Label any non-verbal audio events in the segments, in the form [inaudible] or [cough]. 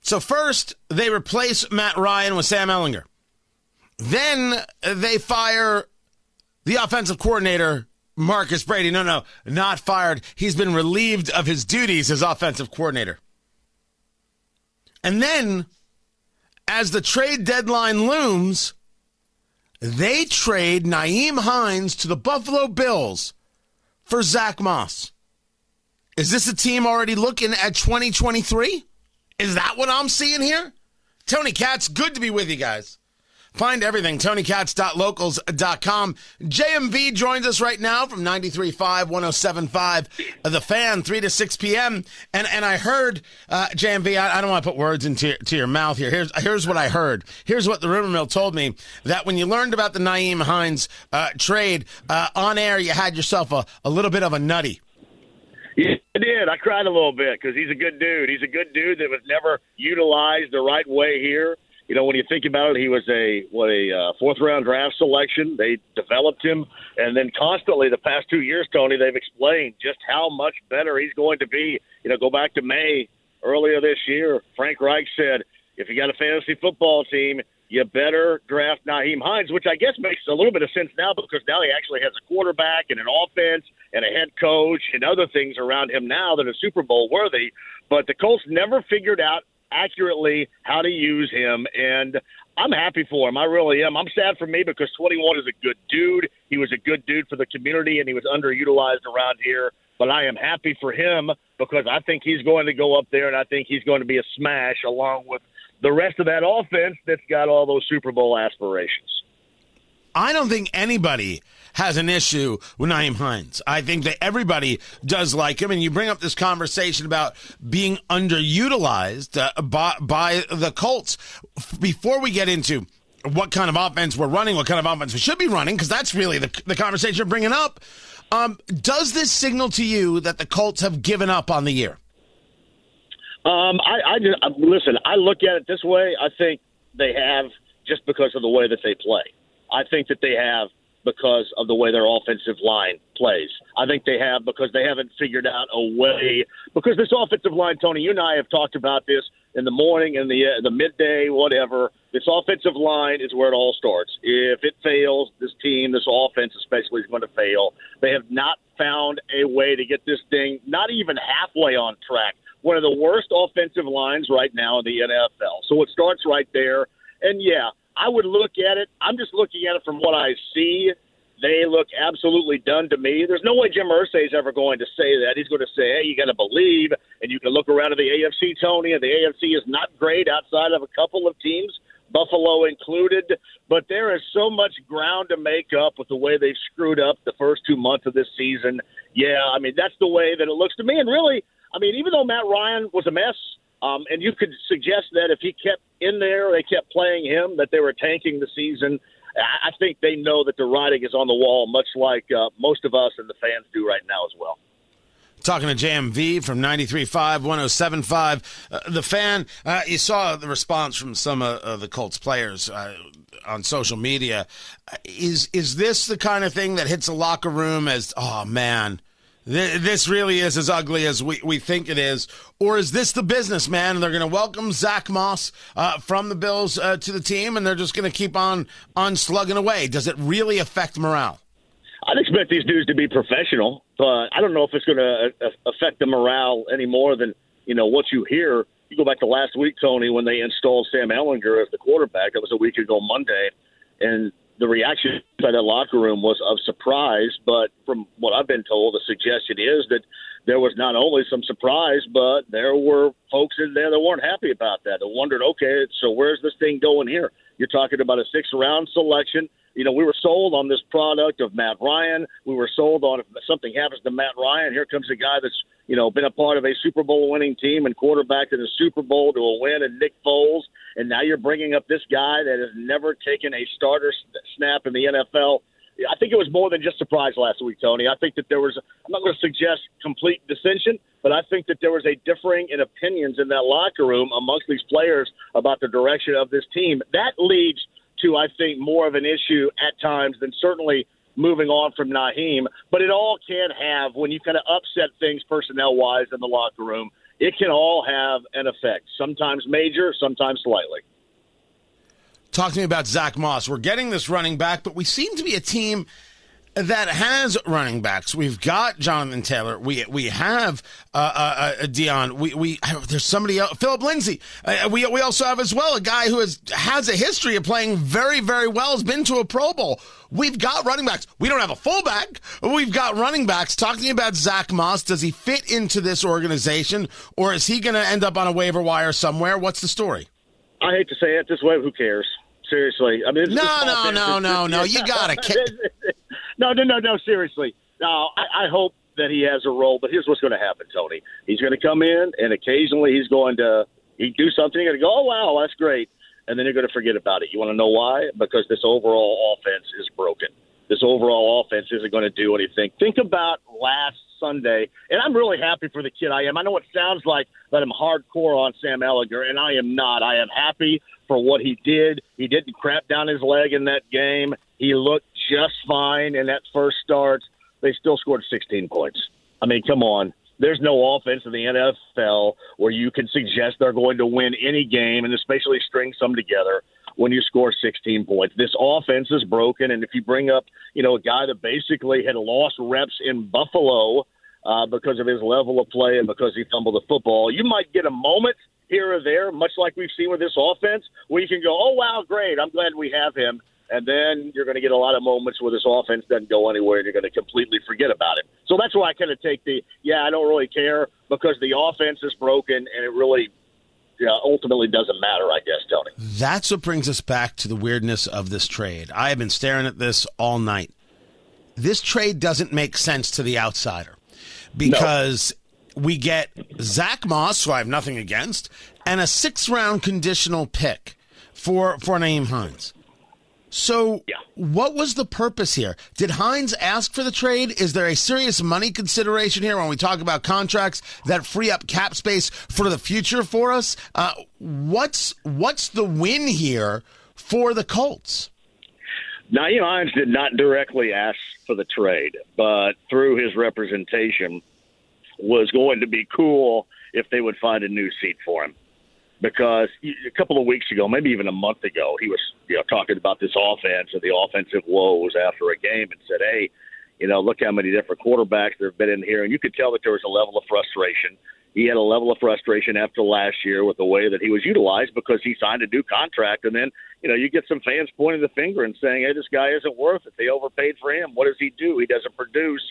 So first, they replace Matt Ryan with Sam Ehlinger. Then they fire the offensive coordinator, Marcus Brady. No, no, not fired. He's been relieved of his duties as offensive coordinator. And then, as the trade deadline looms, they trade Nyheim Hines to the Buffalo Bills for Zach Moss. Is this a team already looking at 2023? Is that what I'm seeing here? Tony Katz, good to be with you guys. Find everything, tonykatz.locals.com. JMV joins us right now from 93.5, 107.5, The Fan, 3 to 6 p.m. And and I heard, uh, JMV, I, I don't want to put words into to your mouth here. Here's, here's what I heard. Here's what the rumor mill told me, that when you learned about the Nyheim Hines uh, trade, uh, on air, you had yourself a, a little bit of a nutty. Did. I cried a little bit because he's a good dude. He's a good dude that was never utilized the right way here you know, when you think about it, he was a what a uh, fourth round draft selection. They developed him, and then constantly the past two years, Tony, they've explained just how much better he's going to be. You know, go back to May earlier this year. Frank Reich said, if you got a fantasy football team, you better draft Nyheim Hines, which I guess makes a little bit of sense now because now he actually has a quarterback and an offense and a head coach and other things around him now that are Super Bowl worthy. But the Colts never figured out accurately how to use him. And I'm happy for him. I really am. I'm sad for me because 21 is a good dude. He was a good dude for the community, and he was underutilized around here. But I am happy for him because I think he's going to go up there, and I think he's going to be a smash along with the rest of that offense that's got all those Super Bowl aspirations. I don't think anybody has an issue with Nyheim Hines. I think that everybody does like him. And you bring up this conversation about being underutilized uh, by, by the Colts. Before we get into what kind of offense we're running, what kind of offense we should be running, because that's really the, the conversation you're bringing up. Um, does this signal to you that the Colts have given up on the year? Um, I, I just listen. I look at it this way. I think they have just because of the way that they play. I think that they have because of the way their offensive line plays. I think they have because they haven't figured out a way. Because this offensive line, Tony, you and I have talked about this in the morning and the uh, the midday, whatever. This offensive line is where it all starts. If it fails, this team, this offense especially, is going to fail. They have not found a way to get this thing not even halfway on track. One of the worst offensive lines right now in the NFL. So it starts right there. And yeah, I would look at it. I'm just looking at it from what I see. They look absolutely done to me. There's no way Jim Irsay is ever going to say that. He's going to say, "Hey, you got to believe," and you can look around at the AFC, Tony, and the AFC is not great outside of a couple of teams, Buffalo included. But there is so much ground to make up with the way they've screwed up the first two months of this season. Yeah, I mean that's the way that it looks to me. And really, mean, even though Matt Ryan was a mess, um, and you could suggest that if he kept in there, they kept playing him, that they were tanking the season. I think they know that the writing is on the wall, much like uh, most of us and the fans do right now as well. Talking to JMV from 93.5, 107.5. Uh, the fan, uh, you saw the response from some of the Colts players uh, on social media. Is is this the kind of thing that hits a locker room as, oh man, this really is as ugly as we, we think it is? Or is this the business, man? And they're going to welcome Zach Moss uh, from the Bills uh, to the team, and they're just going to keep on, on slugging away. Does it really affect morale? I'd expect these dudes to be professional, but I don't know if it's going to uh, affect the morale any more than you know what you hear. You go back to last week, Tony, when they installed Sam Ehlinger as the quarterback. It was a week ago Monday, and the reaction inside that locker room was of surprise. But from what I've been told, the suggestion is that there was not only some surprise, but there were folks in there that weren't happy about that. That wondered, okay, so where's this thing going here? You're talking about a six round selection. You know, we were sold on this product of Matt Ryan. We were sold on if something happens to Matt Ryan, here comes a guy that's, you know, been a part of a Super Bowl winning team and quarterback in the Super Bowl to a win and Nick Foles. And now you're bringing up this guy that has never taken a starter snap in the NFL I think it was more than just surprise last week, Tony. I think that there was, I'm not going to suggest complete dissension, but I think that there was a differing in opinions in that locker room amongst these players about the direction of this team. That leads to, I think, more of an issue at times than certainly moving on from Nyheim. But it all can have, when you kind of upset things personnel wise in the locker room, it can all have an effect. Sometimes major, sometimes slightly. Talk to me about Zach Moss. We're getting this running back, but we seem to be a team that has running backs. We've got Jonathan Taylor. We we have uh, uh, uh Deon. We we there's somebody else, Philip Lindsay. Uh, we we also have as well a guy who has has a history of playing very very well. Has been to a Pro Bowl. We've got running backs. We don't have a fullback. We've got running backs. Talking about Zach Moss, does he fit into this organization, or is he going to end up on a waiver wire somewhere? What's the story? I hate to say it this way. Who cares? Seriously, I mean, no, no, no, no, no. You gotta. [laughs] no, no, no, no. Seriously, no. I, I hope that he has a role, but here's what's going to happen, Tony. He's going to come in, and occasionally he's going to he do something. You're going to go, oh wow, that's great, and then you're going to forget about it. You want to know why? Because this overall offense is broken. This overall offense isn't going to do anything. Think about last Sunday, and I'm really happy for the kid. I am. I know it sounds like that I'm hardcore on Sam Ehlinger, and I am not. I am happy for what he did. He didn't crap down his leg in that game. He looked just fine in that first start. They still scored 16 points. I mean, come on. There's no offense in the NFL where you can suggest they're going to win any game and especially string some together when you score 16 points. This offense is broken, and if you bring up, you know, a guy that basically had lost reps in Buffalo uh, because of his level of play and because he fumbled the football, you might get a moment here or there, much like we've seen with this offense, where you can go, "Oh wow, great! I'm glad we have him." And then you're going to get a lot of moments where this offense doesn't go anywhere, and you're going to completely forget about it. So that's why I kind of take the, yeah, I don't really care because the offense is broken, and it really yeah, ultimately doesn't matter, I guess, Tony. That's what brings us back to the weirdness of this trade. I have been staring at this all night. This trade doesn't make sense to the outsider because no. we get Zach Moss, who I have nothing against, and a six round conditional pick for, for Nyheim Hines. So, yeah. what was the purpose here? Did Hines ask for the trade? Is there a serious money consideration here when we talk about contracts that free up cap space for the future for us? Uh, what's what's the win here for the Colts? Nyheim Hines did not directly ask for the trade, but through his representation, was going to be cool if they would find a new seat for him because a couple of weeks ago, maybe even a month ago, he was you know talking about this offense and the offensive woes after a game and said, "Hey, you know, look how many different quarterbacks there have been in here," and you could tell that there was a level of frustration. He had a level of frustration after last year with the way that he was utilized because he signed a new contract, and then you know you get some fans pointing the finger and saying, "Hey, this guy isn't worth it. They overpaid for him. What does he do? He doesn't produce."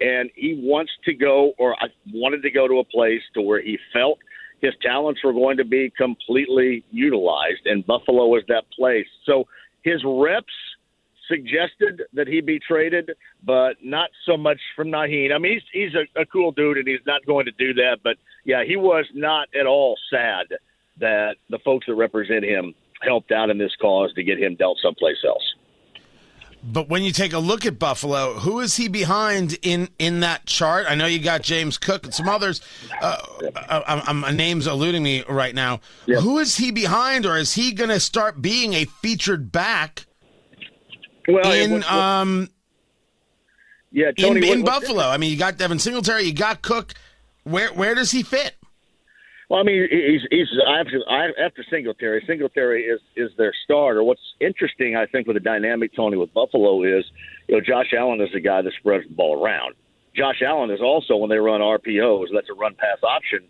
And he wants to go, or I wanted to go to a place to where he felt his talents were going to be completely utilized, and Buffalo was that place. So his reps suggested that he be traded, but not so much from Nyheim. I mean, he's he's a, a cool dude, and he's not going to do that. But yeah, he was not at all sad that the folks that represent him helped out in this cause to get him dealt someplace else. But when you take a look at Buffalo, who is he behind in in that chart? I know you got James Cook and some others. Uh, uh I'm, I'm, name's eluding me right now. Yeah. Who is he behind, or is he going to start being a featured back? Well, in um, yeah, Tony, in, in Buffalo. I mean, you got Devin Singletary, you got Cook. Where where does he fit? Well, I mean, he's he's after after Singletary. Singletary is is their starter. What's interesting, I think, with the dynamic Tony with Buffalo is, you know, Josh Allen is the guy that spreads the ball around. Josh Allen is also when they run RPOs, that's a run pass option.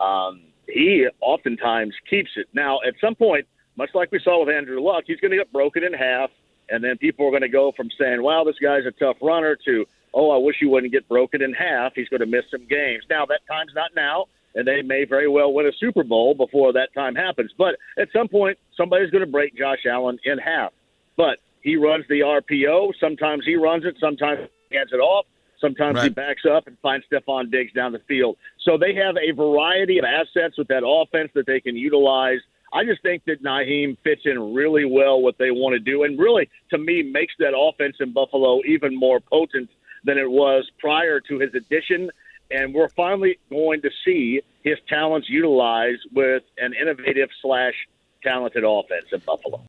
Um, he oftentimes keeps it. Now, at some point, much like we saw with Andrew Luck, he's going to get broken in half, and then people are going to go from saying, "Wow, this guy's a tough runner," to oh, I wish he wouldn't get broken in half. He's going to miss some games. Now, that time's not now, and they may very well win a Super Bowl before that time happens. But at some point, somebody's going to break Josh Allen in half. But he runs the RPO. Sometimes he runs it, sometimes he hands it off. Sometimes right. he backs up and finds Stefon Diggs down the field. So they have a variety of assets with that offense that they can utilize. I just think that Nyheim fits in really well what they want to do, and really, to me, makes that offense in Buffalo even more potent than it was prior to his addition. And we're finally going to see his talents utilized with an innovative slash talented offense in Buffalo.